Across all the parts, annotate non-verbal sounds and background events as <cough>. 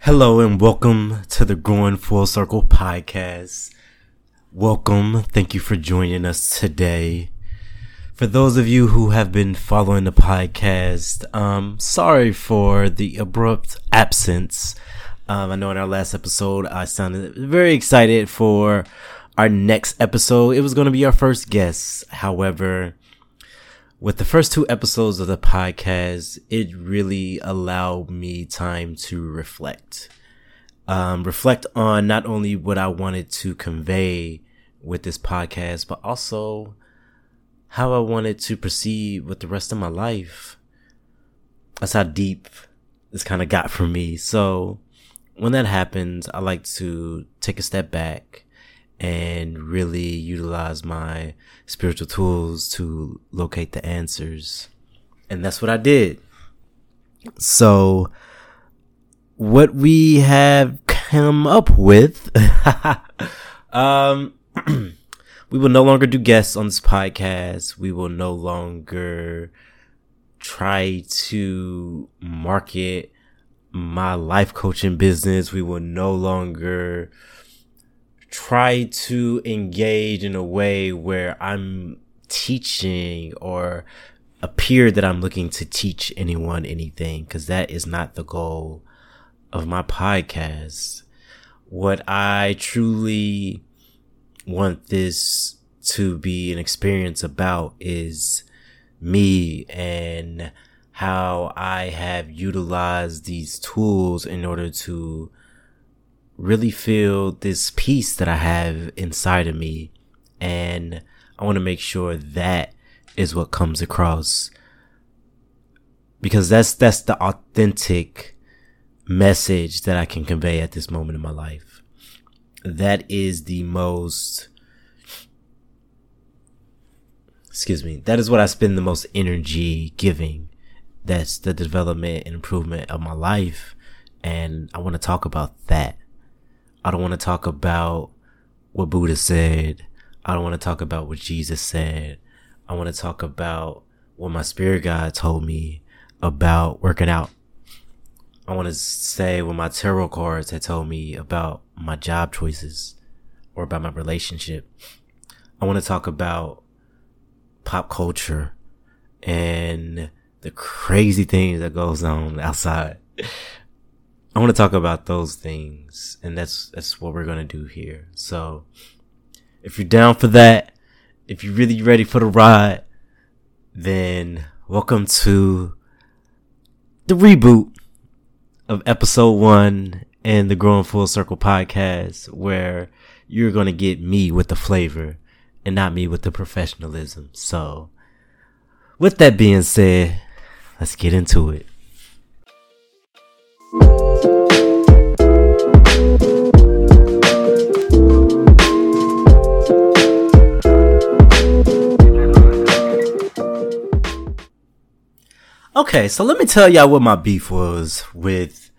Hello and welcome to the Growing Full Circle podcast. Welcome. Thank you for joining us today. For those of you who have been following the podcast, um, sorry for the abrupt absence. Um, I know in our last episode, I sounded very excited for our next episode. It was going to be our first guest. However, with the first two episodes of the podcast, it really allowed me time to reflect. Um, reflect on not only what I wanted to convey with this podcast, but also how I wanted to proceed with the rest of my life. That's how deep this kind of got for me. So when that happens, I like to take a step back and really utilize my spiritual tools to locate the answers. And that's what I did. So what we have come up with, <laughs> um, <clears throat> we will no longer do guests on this podcast. We will no longer try to market my life coaching business. We will no longer try to engage in a way where I'm teaching or appear that I'm looking to teach anyone anything because that is not the goal of my podcast. What I truly want this to be an experience about is me and how I have utilized these tools in order to really feel this peace that I have inside of me. And I want to make sure that is what comes across because that's, that's the authentic message that I can convey at this moment in my life. That is the most, excuse me, that is what I spend the most energy giving. That's the development and improvement of my life. And I want to talk about that. I don't want to talk about what Buddha said. I don't want to talk about what Jesus said. I want to talk about what my spirit guide told me about working out. I want to say what my tarot cards had told me about my job choices or about my relationship. I want to talk about pop culture and the crazy things that goes on outside. I want to talk about those things, and that's that's what we're gonna do here. So, if you're down for that, if you're really ready for the ride, then welcome to the reboot of episode one and the Growing Full Circle podcast, where you're gonna get me with the flavor and not me with the professionalism. So, with that being said, let's get into it. Okay, so let me tell y'all what my beef was with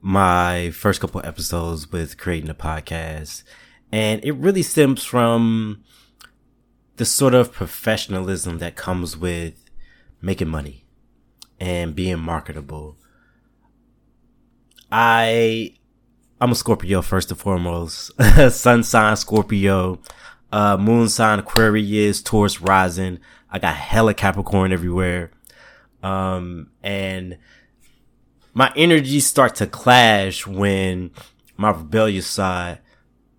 my first couple episodes with creating a podcast. And it really stems from the sort of professionalism that comes with making money and being marketable. I, I'm a Scorpio first and foremost. <laughs> Sun sign Scorpio, uh, moon sign Aquarius, Taurus rising. I got hella Capricorn everywhere. Um, and my energies start to clash when my rebellious side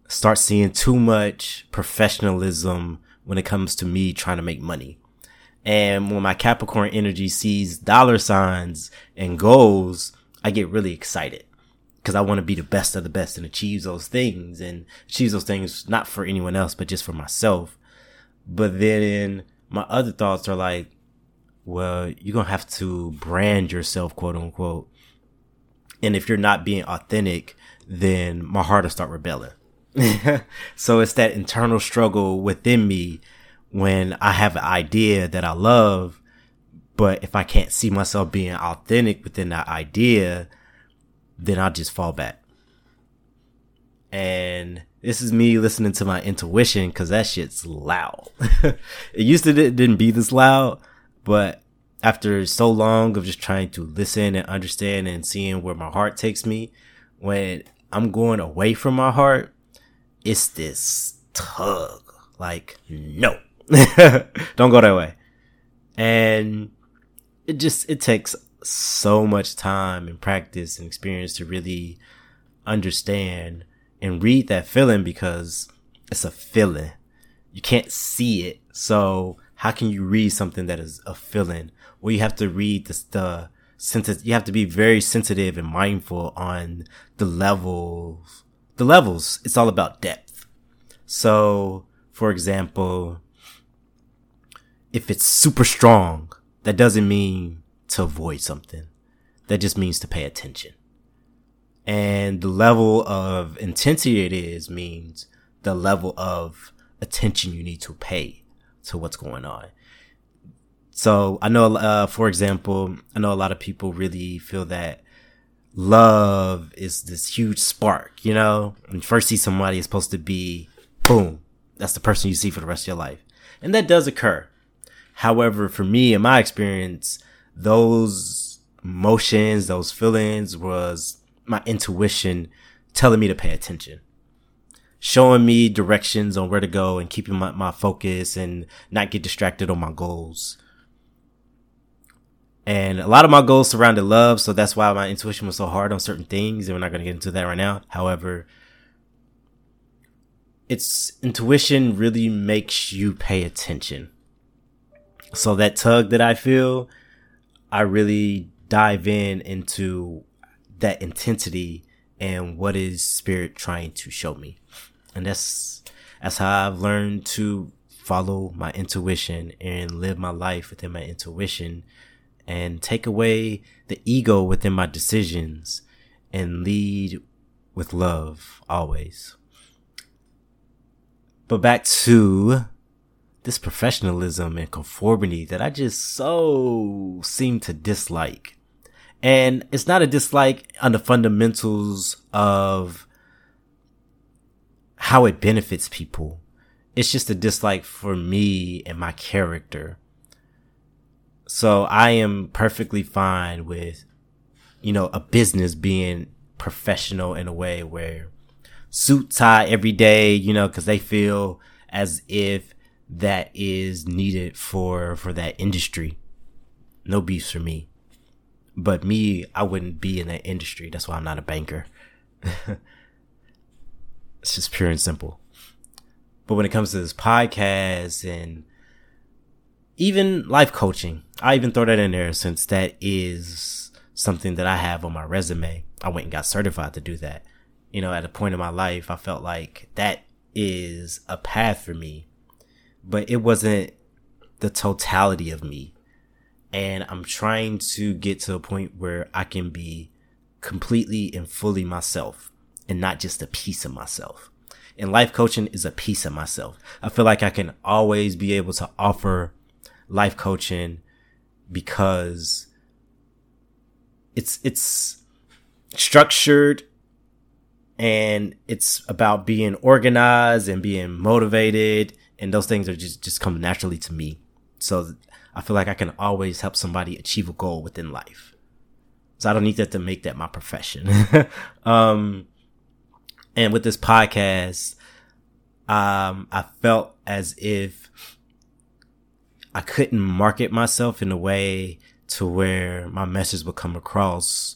starts seeing too much professionalism when it comes to me trying to make money. And when my Capricorn energy sees dollar signs and goals, I get really excited because I want to be the best of the best and achieve those things and achieve those things not for anyone else, but just for myself. But then my other thoughts are like, well, you're going to have to brand yourself, quote unquote. And if you're not being authentic, then my heart will start rebelling. <laughs> so it's that internal struggle within me when I have an idea that I love, but if I can't see myself being authentic within that idea, then I'll just fall back. And this is me listening to my intuition because that shit's loud. <laughs> it used to didn't be this loud, but after so long of just trying to listen and understand and seeing where my heart takes me, when I'm going away from my heart, it's this tug. Like, no, <laughs> don't go that way. And it just, it takes so much time and practice and experience to really understand and read that feeling because it's a feeling. You can't see it. So how can you read something that is a feeling? Well, you have to read the, the sensitive, you have to be very sensitive and mindful on the levels, the levels. It's all about depth. So, for example, if it's super strong, that doesn't mean to avoid something. That just means to pay attention. And the level of intensity it is means the level of attention you need to pay to what's going on. So I know, uh, for example, I know a lot of people really feel that love is this huge spark, you know, when you first see somebody, it's supposed to be boom. That's the person you see for the rest of your life. And that does occur. However, for me, in my experience, those emotions, those feelings was my intuition telling me to pay attention showing me directions on where to go and keeping my, my focus and not get distracted on my goals. And a lot of my goals surrounded love, so that's why my intuition was so hard on certain things, and we're not going to get into that right now. However, it's intuition really makes you pay attention. So that tug that I feel, I really dive in into that intensity and what is spirit trying to show me. And that's that's how I've learned to follow my intuition and live my life within my intuition and take away the ego within my decisions and lead with love always. But back to this professionalism and conformity that I just so seem to dislike. And it's not a dislike on the fundamentals of how it benefits people. It's just a dislike for me and my character so I am perfectly fine with, you know, a business being professional in a way where suit tie every day, you know, cause they feel as if that is needed for, for that industry. No beefs for me. But me, I wouldn't be in that industry. That's why I'm not a banker. <laughs> it's just pure and simple. But when it comes to this podcast and even life coaching, I even throw that in there since that is something that I have on my resume. I went and got certified to do that. You know, at a point in my life, I felt like that is a path for me, but it wasn't the totality of me. And I'm trying to get to a point where I can be completely and fully myself and not just a piece of myself. And life coaching is a piece of myself. I feel like I can always be able to offer life coaching because it's it's structured and it's about being organized and being motivated and those things are just just come naturally to me so i feel like i can always help somebody achieve a goal within life so i don't need that to make that my profession <laughs> um and with this podcast um i felt as if I couldn't market myself in a way to where my message would come across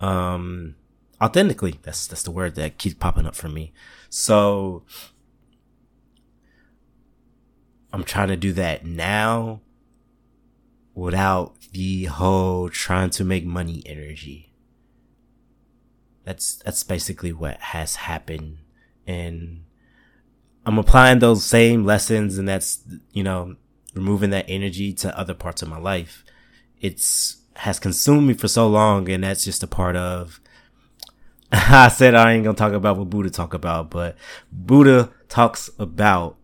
um authentically. That's that's the word that keeps popping up for me. So I'm trying to do that now without the whole trying to make money energy. That's that's basically what has happened and I'm applying those same lessons and that's you know removing that energy to other parts of my life. It's has consumed me for so long, and that's just a part of. <laughs> I said I ain't gonna talk about what Buddha talk about, but Buddha talks about,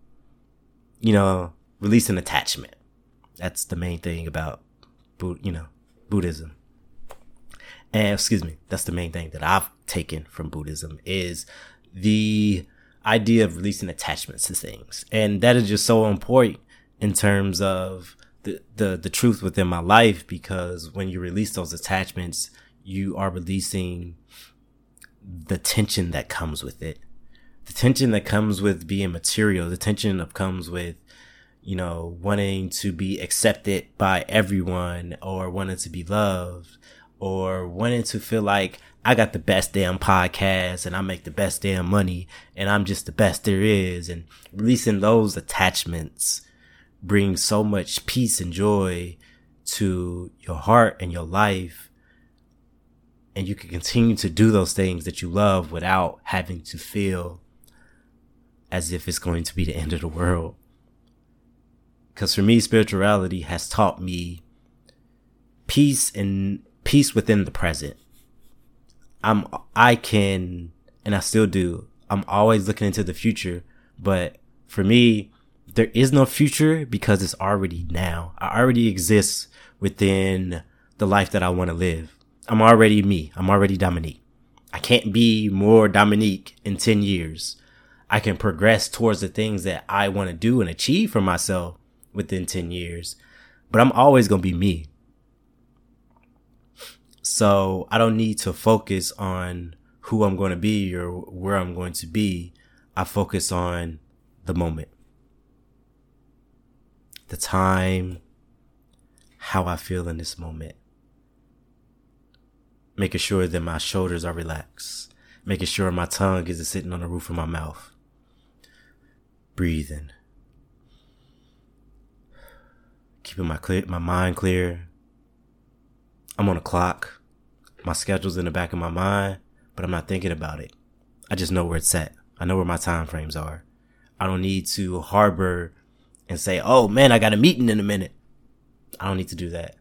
you know, releasing attachment. That's the main thing about, you know, Buddhism. And excuse me, that's the main thing that I've taken from Buddhism is the idea of releasing attachments to things. And that is just so important in terms of the, the, the truth within my life because when you release those attachments, you are releasing the tension that comes with it. The tension that comes with being material, the tension that comes with, you know, wanting to be accepted by everyone or wanting to be loved or wanting to feel like I got the best damn podcast and I make the best damn money and I'm just the best there is and releasing those attachments brings so much peace and joy to your heart and your life. And you can continue to do those things that you love without having to feel as if it's going to be the end of the world. Cause for me, spirituality has taught me peace and peace within the present I'm I can and I still do. I'm always looking into the future, but for me, there is no future because it's already now. I already exist within the life that I want to live. I'm already me. I'm already Dominique. I can't be more Dominique in 10 years. I can progress towards the things that I want to do and achieve for myself within 10 years, but I'm always going to be me. So I don't need to focus on who I'm going to be or where I'm going to be. I focus on the moment, the time, how I feel in this moment. Making sure that my shoulders are relaxed. Making sure my tongue isn't sitting on the roof of my mouth. Breathing. Keeping my clear, my mind clear. I'm on a clock. My schedule's in the back of my mind, but I'm not thinking about it. I just know where it's at. I know where my time frames are. I don't need to harbor and say, oh man, I got a meeting in a minute. I don't need to do that.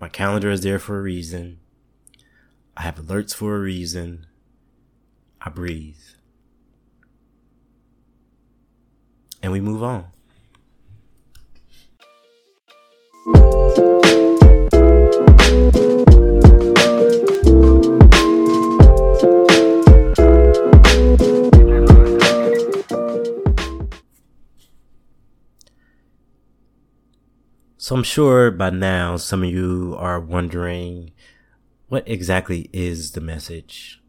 My calendar is there for a reason. I have alerts for a reason. I breathe. And we move on. So I'm sure by now some of you are wondering what exactly is the message?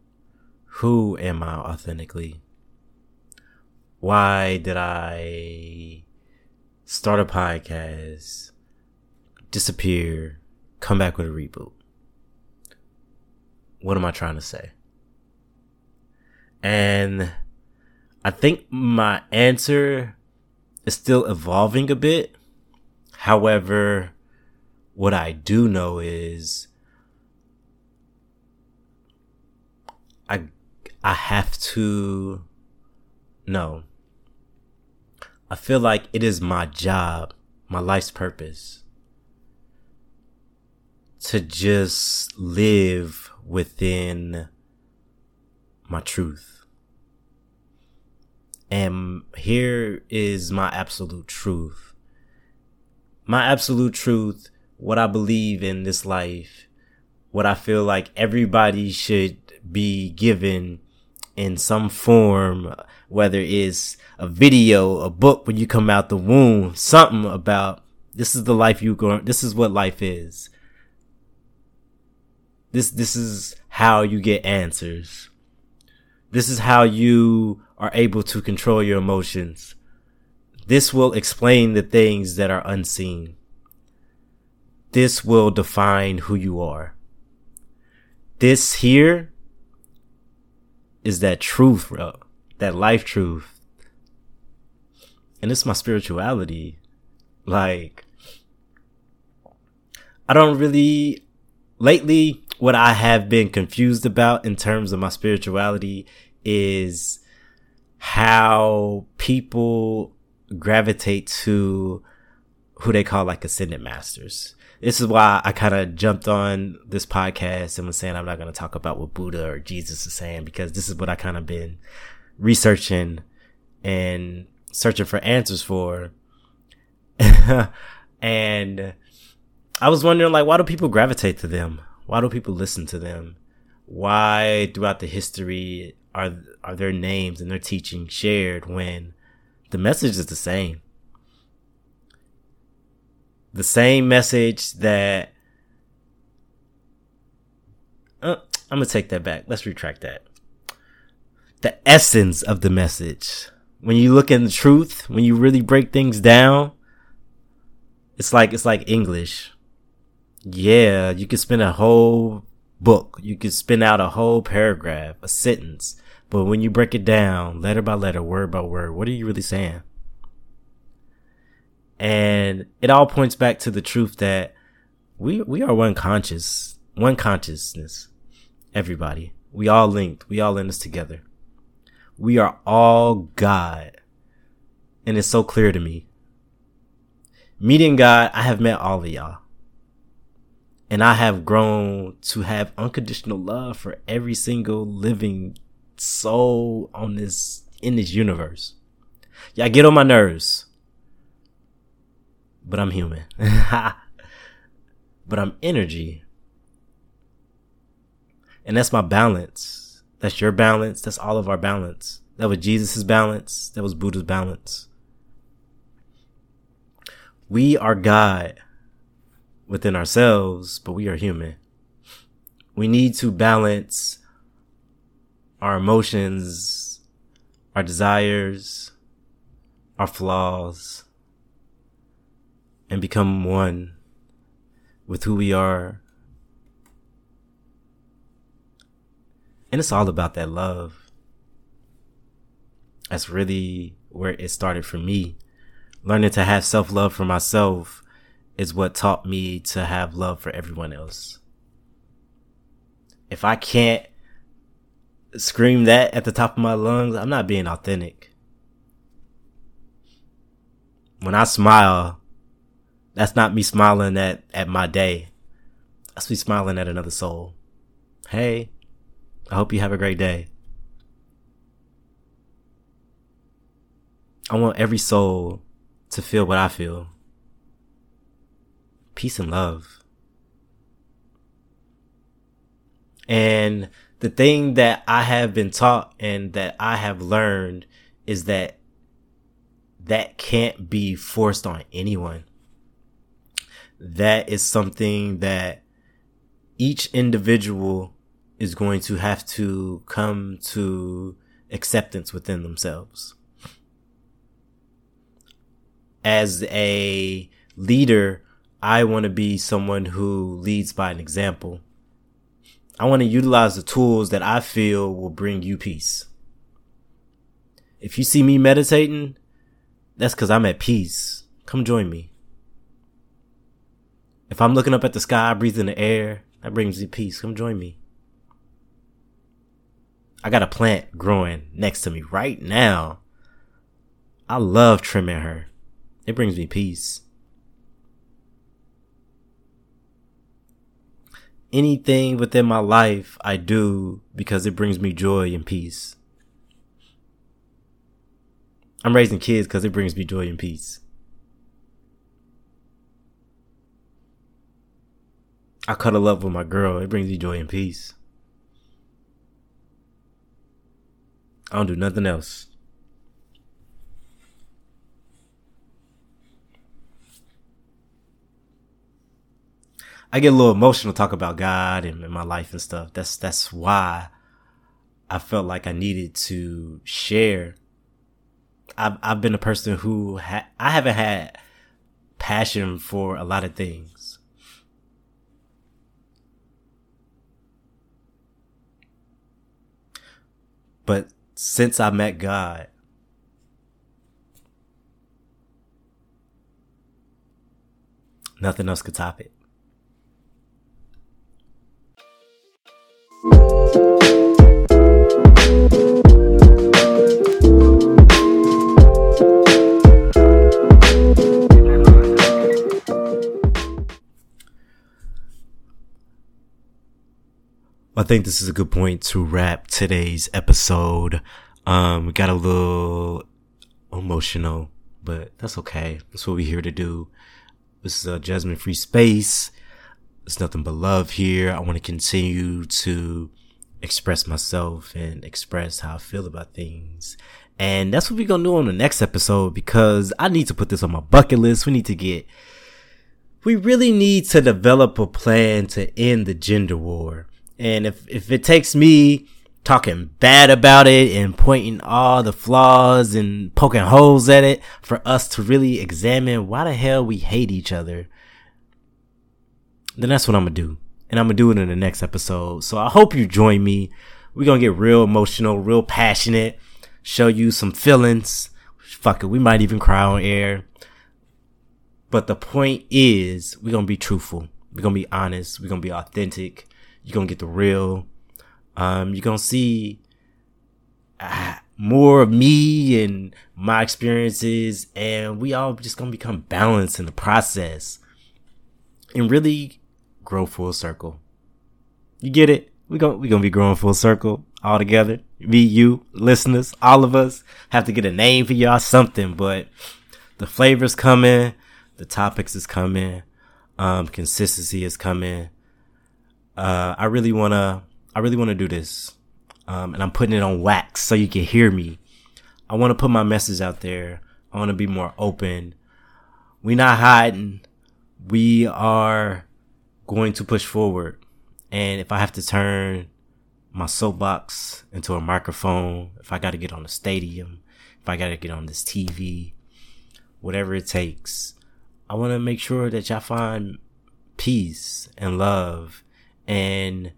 Who am I authentically? Why did I start a podcast, disappear, come back with a reboot? What am I trying to say? And I think my answer is still evolving a bit However, what I do know is I I have to know. I feel like it is my job, my life's purpose to just live within my truth. And here is my absolute truth my absolute truth, what I believe in this life, what I feel like everybody should be given in some form, whether it's a video, a book when you come out the womb, something about this is the life you going, this is what life is. This, this is how you get answers. This is how you are able to control your emotions. This will explain the things that are unseen. This will define who you are. This here is that truth, bro. That life truth. And it's my spirituality. Like, I don't really, lately, what I have been confused about in terms of my spirituality is how people gravitate to who they call like ascended masters. This is why I kind of jumped on this podcast and was saying I'm not going to talk about what Buddha or Jesus is saying because this is what I kind of been researching and searching for answers for. <laughs> and I was wondering, like, why do people gravitate to them? Why do people listen to them? Why throughout the history are are their names and their teaching shared when the message is the same? The same message that uh, I'm gonna take that back. Let's retract that. The essence of the message. When you look in the truth, when you really break things down, it's like it's like English. Yeah, you could spend a whole book. You could spin out a whole paragraph, a sentence. But when you break it down, letter by letter, word by word, what are you really saying? And it all points back to the truth that we we are one conscious, one consciousness. Everybody. We all linked. We all in this together. We are all God. And it's so clear to me. Meeting God, I have met all of y'all. And I have grown to have unconditional love for every single living soul on this, in this universe. Y'all get on my nerves. But I'm human. <laughs> but I'm energy. And that's my balance. That's your balance. That's all of our balance. That was Jesus' balance. That was Buddha's balance. We are God within ourselves, but we are human. We need to balance our emotions, our desires, our flaws, and become one with who we are And it's all about that love. That's really where it started for me. Learning to have self love for myself is what taught me to have love for everyone else. If I can't scream that at the top of my lungs, I'm not being authentic. When I smile, that's not me smiling at, at my day. That's me smiling at another soul. Hey, I hope you have a great day. I want every soul to feel what I feel. Peace and love. And the thing that I have been taught and that I have learned is that that can't be forced on anyone. That is something that each individual is going to have to come to acceptance within themselves. As a leader, I want to be someone who leads by an example. I want to utilize the tools that I feel will bring you peace. If you see me meditating, that's because I'm at peace. Come join me. If I'm looking up at the sky, breathing the air, that brings me peace. Come join me. I got a plant growing next to me right now. I love trimming her. It brings me peace. Anything within my life I do because it brings me joy and peace. I'm raising kids because it brings me joy and peace. I cuddle up with my girl. It brings me joy and peace. I don't do nothing else. I get a little emotional talk about God and, and my life and stuff. That's that's why I felt like I needed to share. I've I've been a person who ha- I haven't had passion for a lot of things. But since I met God. Nothing else could top it. I think this is a good point to wrap today's episode. Um, we got a little emotional, but that's okay. That's what we're here to do. This is a Jasmine free space. It's nothing but love here. I want to continue to express myself and express how I feel about things. And that's what we're going to do on the next episode because I need to put this on my bucket list. We need to get, we really need to develop a plan to end the gender war. And if, if it takes me talking bad about it and pointing all the flaws and poking holes at it for us to really examine why the hell we hate each other, then that's what I'm gonna do. And I'm gonna do it in the next episode. So I hope you join me. We're gonna get real emotional, real passionate, show you some feelings. Fuck it, we might even cry on air. But the point is, we're gonna be truthful. We're gonna be honest. We're gonna be authentic. You're gonna get the real um, you're gonna see uh, more of me and my experiences, and we all just gonna become balanced in the process, and really grow full circle. You get it? We going we gonna be growing full circle all together. Me, you, listeners, all of us have to get a name for y'all, something. But the flavors coming, the topics is coming, um, consistency is coming. Uh, I really wanna I really want to do this. Um, and I'm putting it on wax so you can hear me. I want to put my message out there. I want to be more open. We not hiding. We are going to push forward. And if I have to turn my soapbox into a microphone, if I got to get on the stadium, if I got to get on this TV, whatever it takes, I want to make sure that y'all find peace and love and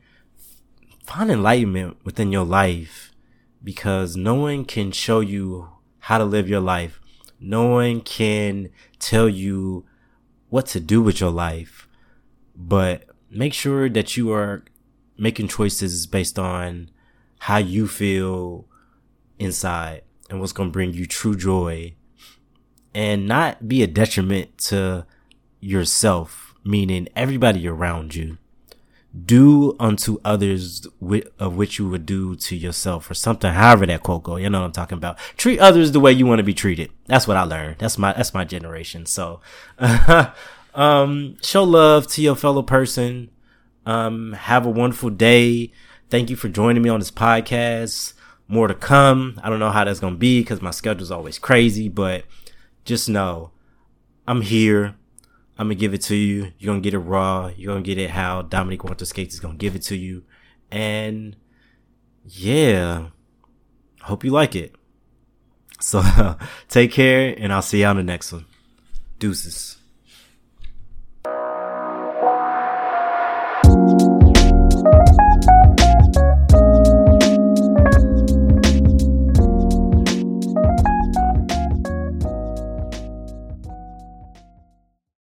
find enlightenment within your life because no one can show you how to live your life. No one can tell you what to do with your life, but make sure that you are making choices based on how you feel inside and what's going to bring you true joy and not be a detriment to yourself, meaning everybody around you do unto others of which you would do to yourself or something however that quote go you know what i'm talking about. Treat others the way you want to be treated. That's what i learned. That's my that's my generation. So <laughs> um show love to your fellow person. Um have a wonderful day. Thank you for joining me on this podcast. More to come. I don't know how that's gonna be because my schedule's always crazy but just know i'm here I'm gonna give it to you. You're gonna get it raw. You're gonna get it how Dominic Walter Skates is gonna give it to you. And yeah, hope you like it. So <laughs> take care and I'll see you on the next one. Deuces.